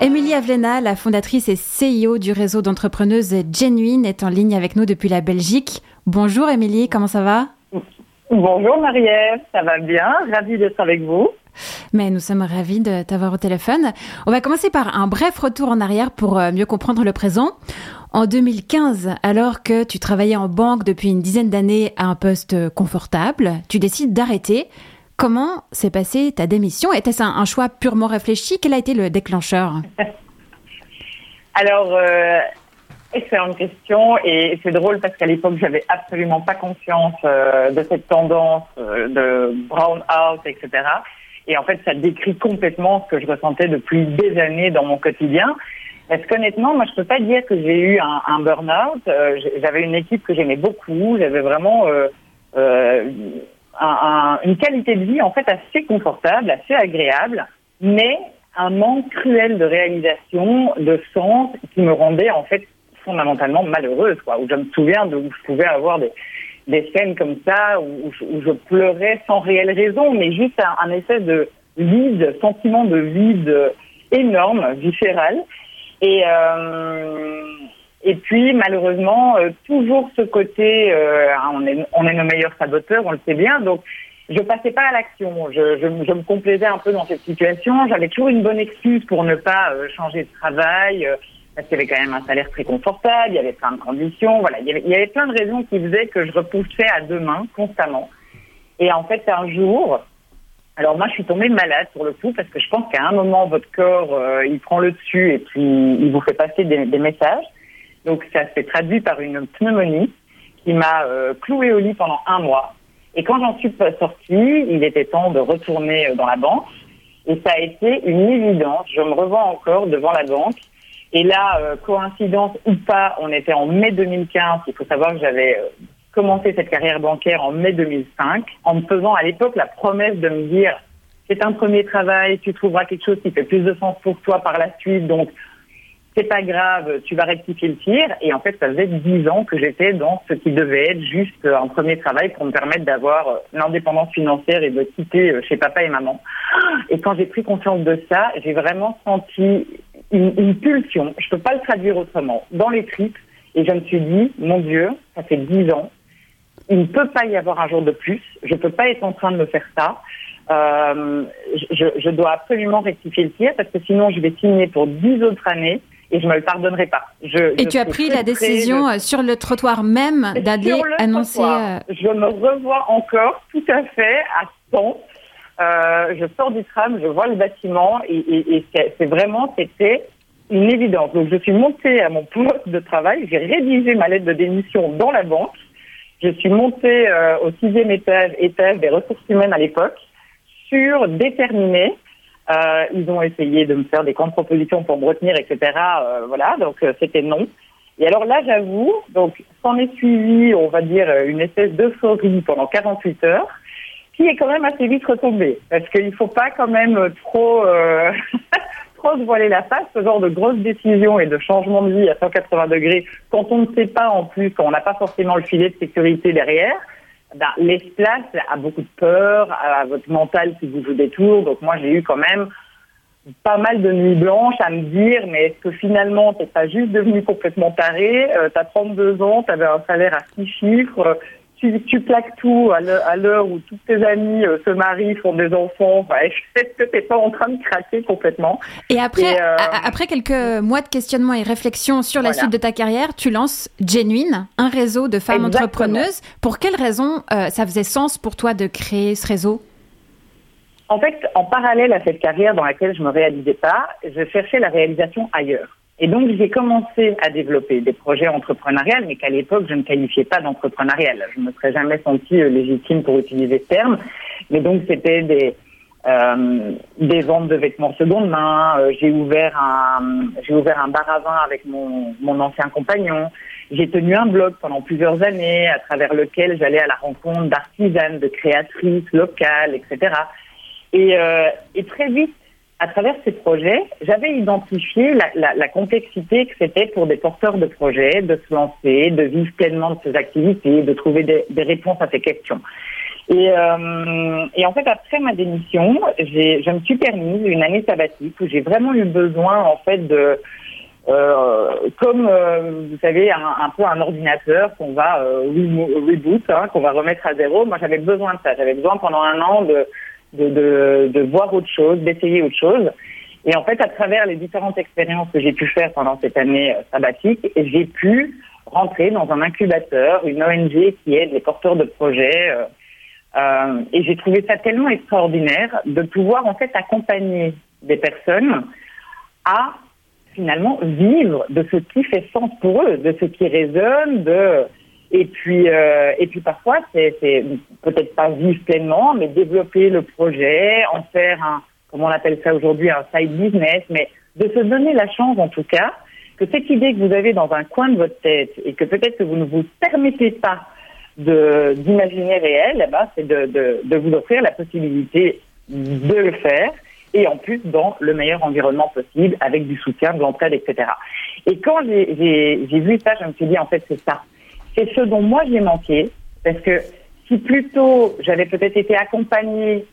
Émilie Avlena, la fondatrice et CEO du réseau d'entrepreneuses Genuine, est en ligne avec nous depuis la Belgique. Bonjour Émilie, comment ça va? Bonjour Marie-Ève, ça va bien, ravie d'être avec vous. Mais nous sommes ravis de t'avoir au téléphone. On va commencer par un bref retour en arrière pour euh, mieux comprendre le présent. En 2015, alors que tu travaillais en banque depuis une dizaine d'années à un poste confortable, tu décides d'arrêter. Comment s'est passée ta démission? Était-ce un, choix purement réfléchi? Quel a été le déclencheur? Alors, euh, excellente question. Et c'est drôle parce qu'à l'époque, j'avais absolument pas conscience euh, de cette tendance euh, de brown out, etc. Et en fait, ça décrit complètement ce que je ressentais depuis des années dans mon quotidien. Parce qu'honnêtement, moi, je peux pas dire que j'ai eu un, un burn-out. J'avais une équipe que j'aimais beaucoup. J'avais vraiment euh, un, une qualité de vie en fait assez confortable, assez agréable, mais un manque cruel de réalisation, de sens, qui me rendait en fait fondamentalement malheureuse. Quoi. Où je me souviens de où je pouvais avoir des, des scènes comme ça où, je pleurais sans réelle raison, mais juste un, un espèce de vide, sentiment de vide énorme, viscéral. Et, euh, et puis, malheureusement, euh, toujours ce côté, euh, on, est, on est nos meilleurs saboteurs, on le sait bien, donc je passais pas à l'action. Je, me complaisais un peu dans cette situation. J'avais toujours une bonne excuse pour ne pas euh, changer de travail, parce qu'il y avait quand même un salaire très confortable, il y avait plein de conditions, voilà. Il y avait, plein de raisons qui faisaient que je repoussais à demain constamment. Et en fait, un jour, alors moi, je suis tombée malade pour le coup parce que je pense qu'à un moment, votre corps, il prend le dessus et puis il vous fait passer des messages. Donc ça s'est traduit par une pneumonie qui m'a euh, cloué au lit pendant un mois. Et quand j'en suis sortie, il était temps de retourner euh, dans la banque. Et ça a été une évidence. Je me revois encore devant la banque. Et là, euh, coïncidence ou pas, on était en mai 2015. Il faut savoir que j'avais commencé cette carrière bancaire en mai 2005 en me faisant à l'époque la promesse de me dire c'est un premier travail, tu trouveras quelque chose qui fait plus de sens pour toi par la suite, donc c'est pas grave, tu vas rectifier le tir. Et en fait, ça faisait dix ans que j'étais dans ce qui devait être juste un premier travail pour me permettre d'avoir l'indépendance financière et de quitter euh, chez papa et maman. Et quand j'ai pris conscience de ça, j'ai vraiment senti une, pulsion, je peux pas le traduire autrement, dans les tripes. Et je me suis dit, mon Dieu, ça fait dix ans, il ne peut pas y avoir un jour de plus. Je ne peux pas être en train de me faire ça. Euh, je, dois absolument rectifier le tir parce que sinon je vais signer pour dix autres années et je me le pardonnerai pas. Je, et tu as pris la décision euh, sur le trottoir même d'aller annoncer. Euh, je me revois encore tout à fait à 100. Euh, je sors du tram, je vois le bâtiment et, et, et c'est vraiment c'était une évidence. Donc je suis montée à mon poste de travail, j'ai rédigé ma lettre de démission dans la banque je suis montée euh, au sixième étage, étage des ressources humaines à l'époque, sur déterminé. Euh, ils ont essayé de me faire des contre-propositions pour me retenir, etc. Euh, voilà, donc euh, c'était non. Et alors là, j'avoue, donc s'en est suivi, on va dire, une espèce d'euphorie pendant 48 heures, qui est quand même assez vite retombée, parce qu'il faut pas quand même trop se voiler la face, ce genre de grosses décisions et de changement de vie à 180 degrés, quand on ne sait pas en plus, quand on n'a pas forcément le filet de sécurité derrière, ben, laisse place à beaucoup de peur, à votre mental qui vous joue des tours. Donc moi, j'ai eu quand même pas mal de nuits blanches à me dire, mais est-ce que finalement, t'es pas juste devenu complètement taré, euh, t'as 32 ans, t'avais un salaire à six chiffres, tu, tu plaques tout à l'heure où tous tes amis euh, se marient, font des enfants. Est-ce que t'es pas en train de craquer complètement Et après, euh, après quelques mois de questionnement et réflexion sur la suite de ta carrière, tu lances Genuine, un réseau de femmes entrepreneuses. Pour quelles raisons euh, ça faisait sens pour toi de créer ce réseau? En fait, en parallèle à cette carrière dans laquelle je me réalisais pas, je cherchais la réalisation ailleurs. Et donc, j'ai commencé à développer des projets entrepreneuriales, mais qu'à l'époque, je ne qualifiais pas d'entrepreneurial. Je ne me serais jamais sentie euh, légitime pour utiliser ce terme. Mais donc, c'était des, euh, des ventes de vêtements seconde main. Euh, j'ai ouvert un, j'ai ouvert un bar à vin avec mon, mon ancien compagnon. J'ai tenu un blog pendant plusieurs années à travers lequel j'allais à la rencontre d'artisanes, de créatrices locales, etc. Et, euh, et très vite, à travers ces projets, j'avais identifié la, la, la, complexité que c'était pour des porteurs de projets de se lancer, de vivre pleinement de ces activités, de trouver des, des réponses à ces questions. Et, euh, et en fait, après ma démission, j'ai, je me suis permise une année sabbatique où j'ai vraiment eu besoin, en fait, de euh, comme euh, vous savez un, un, peu un ordinateur qu'on va euh, reboot, hein, qu'on va remettre à zéro. Moi, j'avais besoin de ça. J'avais besoin pendant un an de de, voir autre chose, d'essayer autre chose. Et en fait, à travers les différentes expériences que j'ai pu faire pendant cette année euh, sabbatique, j'ai pu rentrer dans un incubateur, une ONG qui aide les porteurs de projets. Euh, euh, et j'ai trouvé ça tellement extraordinaire de pouvoir en fait accompagner des personnes à finalement vivre de ce qui fait sens pour eux, de ce qui résonne, de et puis euh, et puis parfois c'est peut-être pas vivre pleinement, mais développer le projet, en faire un comment on appelle ça aujourd'hui un side business, mais de se donner la chance en tout cas que cette idée que vous avez dans un coin de votre tête et que peut-être que vous ne vous permettez pas d'imaginer réel, eh ben, c'est de, de, de vous offrir la possibilité de le faire et en plus dans le meilleur environnement possible, avec du soutien, de l'entraide, etc. Et quand j'ai vu ça, je me suis dit, en fait, c'est ça. C'est ce dont moi j'ai manqué, parce que si plutôt j'avais peut-être été accompagnée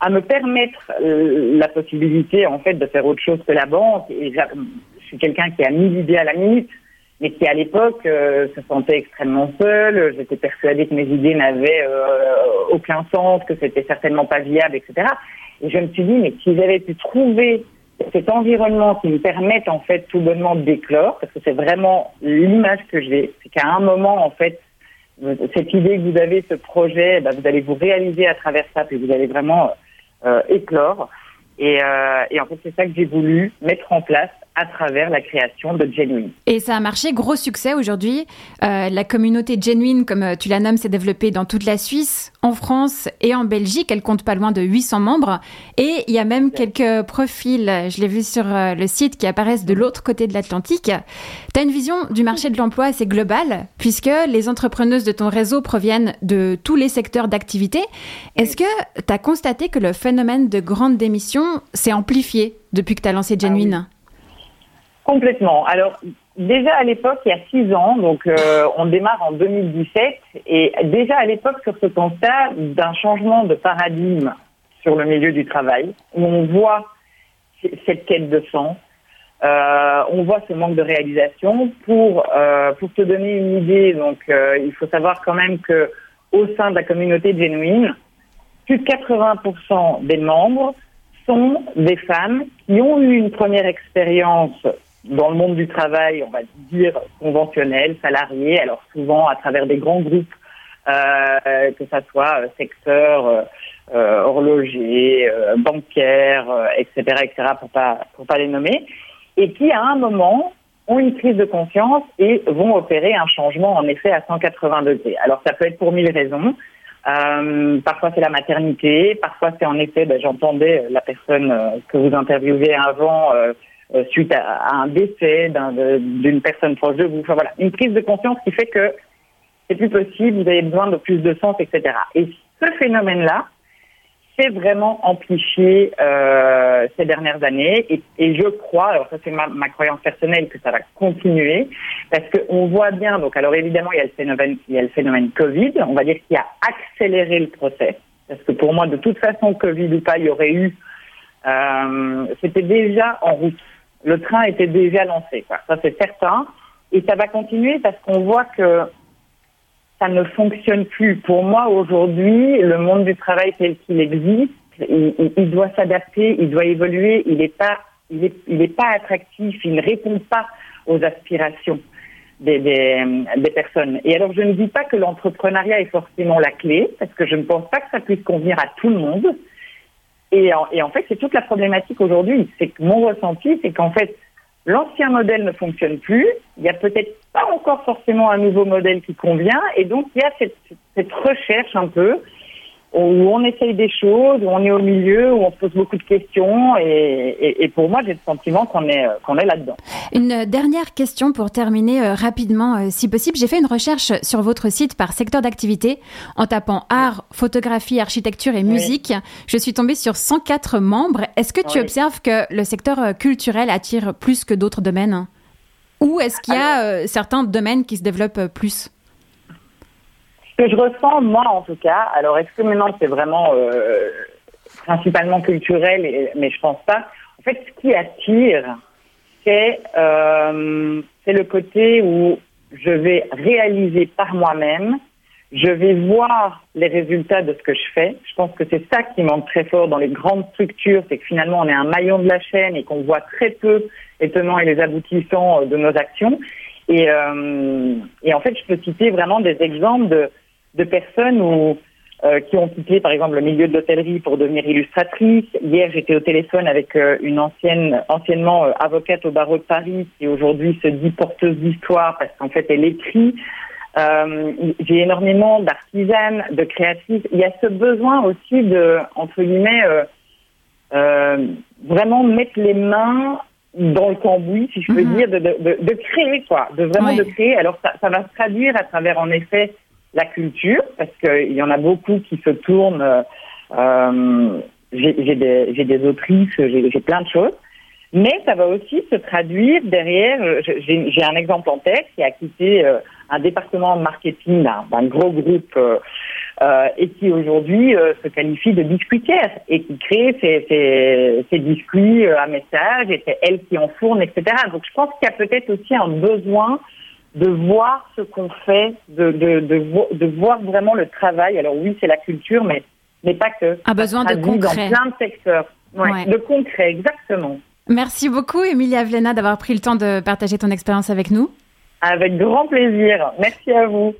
à me permettre euh, la possibilité, en fait, de faire autre chose que la banque, et je suis quelqu'un qui a mis l'idée à la minute, mais qui à l'époque euh, se sentait extrêmement seul. J'étais persuadée que mes idées n'avaient euh, aucun sens, que c'était certainement pas viable, etc. Et je me suis dit, mais si j'avais pu trouver cet environnement qui me permette en fait tout bonnement d'éclore, parce que c'est vraiment l'image que j'ai, c'est qu'à un moment en fait, cette idée que vous avez, ce projet, bah, vous allez vous réaliser à travers ça, puis vous allez vraiment euh, éclore. Et, euh, et en fait, c'est ça que j'ai voulu mettre en place à travers la création de Genuine. Et ça a marché, gros succès aujourd'hui. Euh, la communauté Genuine, comme euh, tu la nommes, s'est développée dans toute la Suisse, en France et en Belgique. Elle compte pas loin de 800 membres. Et il y a même quelques profils, je l'ai vu sur euh, le site, qui apparaissent de l'autre côté de l'Atlantique. Tu as une vision du marché de l'emploi assez globale, puisque les entrepreneuses de ton réseau proviennent de tous les secteurs d'activité. Est-ce que tu as constaté que le phénomène de grande démission s'est amplifié depuis que tu as lancé ah Genuine? Complètement. Alors déjà à l'époque, il y a six ans, donc euh, on démarre en 2017, et déjà à l'époque sur ce constat d'un changement de paradigme sur le milieu du travail, où on voit cette quête de sens, euh, on voit ce manque de réalisation. Pour euh, pour te donner une idée, donc euh, il faut savoir quand même que au sein de la communauté genuine, plus de 80% des membres sont des femmes qui ont eu une première expérience dans le monde du travail, on va dire conventionnel, salarié, alors souvent à travers des grands groupes, euh, que ça soit euh, secteur euh, euh, horloger, euh, bancaire, etc., etc., pour pas pour pas les nommer, et qui à un moment ont une crise de confiance et vont opérer un changement en effet à 180 degrés. Alors ça peut être pour mille raisons. Euh, parfois c'est la maternité, parfois c'est en effet, ben, j'entendais la personne que vous interviewez avant euh, suite à, un décès d'une personne proche de vous. Enfin voilà, une prise de conscience qui fait que c'est plus possible, vous avez besoin de plus de sens, etc. Et ce phénomène-là s'est vraiment amplifié euh, ces dernières années et, je crois, alors ça c'est ma, croyance personnelle, que ça va continuer parce qu'on voit bien, donc alors évidemment il y a le phénomène, Covid, on va dire qu'il a accéléré le process parce que pour moi de toute façon Covid ou pas, il y aurait eu, euh, c'était déjà en route le train était déjà lancé. Quoi. Ça, c'est certain. Et ça va continuer parce qu'on voit que ça ne fonctionne plus. Pour moi, aujourd'hui, le monde du travail tel qu'il existe, il, doit s'adapter, il doit évoluer. Il n'est pas, il est, il pas attractif. Il ne répond pas aux aspirations des, des, des, personnes. Et alors, je ne dis pas que l'entrepreneuriat est forcément la clé, parce que je ne pense pas que ça puisse convenir à tout le monde. Et en, fait, c'est toute la problématique aujourd'hui. C'est que mon ressenti, c'est qu'en fait, l'ancien modèle ne fonctionne plus. Il y a peut-être pas encore forcément un nouveau modèle qui convient. Et donc, il y a cette recherche un peu où on essaye des choses, où on est au milieu, où on se pose beaucoup de questions. Et, et, et pour moi, j'ai le sentiment qu'on est, qu'on est là-dedans. Une dernière question pour terminer euh, rapidement, euh, si possible. J'ai fait une recherche sur votre site par secteur d'activité en tapant art, photographie, architecture et musique. Oui. Je suis tombée sur 104 membres. Est-ce que tu oui. observes que le secteur euh, culturel attire plus que d'autres domaines? Ou est-ce qu'il y a Alors... certains domaines qui se développent plus? Ce que je ressens, moi en tout cas, alors est-ce que maintenant c'est vraiment euh, principalement culturel, mais je pense pas. En fait, ce qui attire, c'est euh, c'est le côté où je vais réaliser par moi-même, je vais voir les résultats de ce que je fais. Je pense que c'est ça qui manque très fort dans les grandes structures, c'est que finalement on est un maillon de la chaîne et qu'on voit très peu les tenants et les aboutissants de nos actions. Euh, et en fait, je peux citer vraiment des exemples de, de personnes où euh, qui ont quitté par exemple le milieu de l'hôtellerie pour devenir illustratrice. Hier, j'étais au téléphone avec euh, une ancienne, anciennement euh, avocate au barreau de Paris qui aujourd'hui se dit porteuse d'histoire parce qu'en fait elle écrit. J'ai énormément d'artisanes, de créatrices. Il y a ce besoin aussi de, entre guillemets, vraiment mettre les mains dans le cambouis, si je peux mhm. dire, de, de, de, créer, quoi, de vraiment de créer. Alors ça, ça va se traduire à travers, en effet, la culture, parce qu'il y en a beaucoup qui se tournent. Euh, j'ai des, des, autrices, j'ai plein de choses. Mais ça va aussi se traduire derrière. J'ai un exemple en tête qui a quitté euh, un département marketing d'un gros groupe euh, euh et qui aujourd'hui euh, se qualifie de biscuitière et qui crée ses, ses, ses biscuits à message et c'est elle qui en fourne, etc. Donc je pense qu'il y a peut-être aussi un besoin de voir ce qu'on fait, de, de, de, de, voir vraiment le travail. Alors oui, c'est la culture, mais, mais pas que. A besoin de concret. Dans plein de secteurs. Ouais, De concret, exactement. Merci beaucoup, Emilia Vlena, d'avoir pris le temps de partager ton expérience avec nous. Avec grand plaisir. Merci à vous.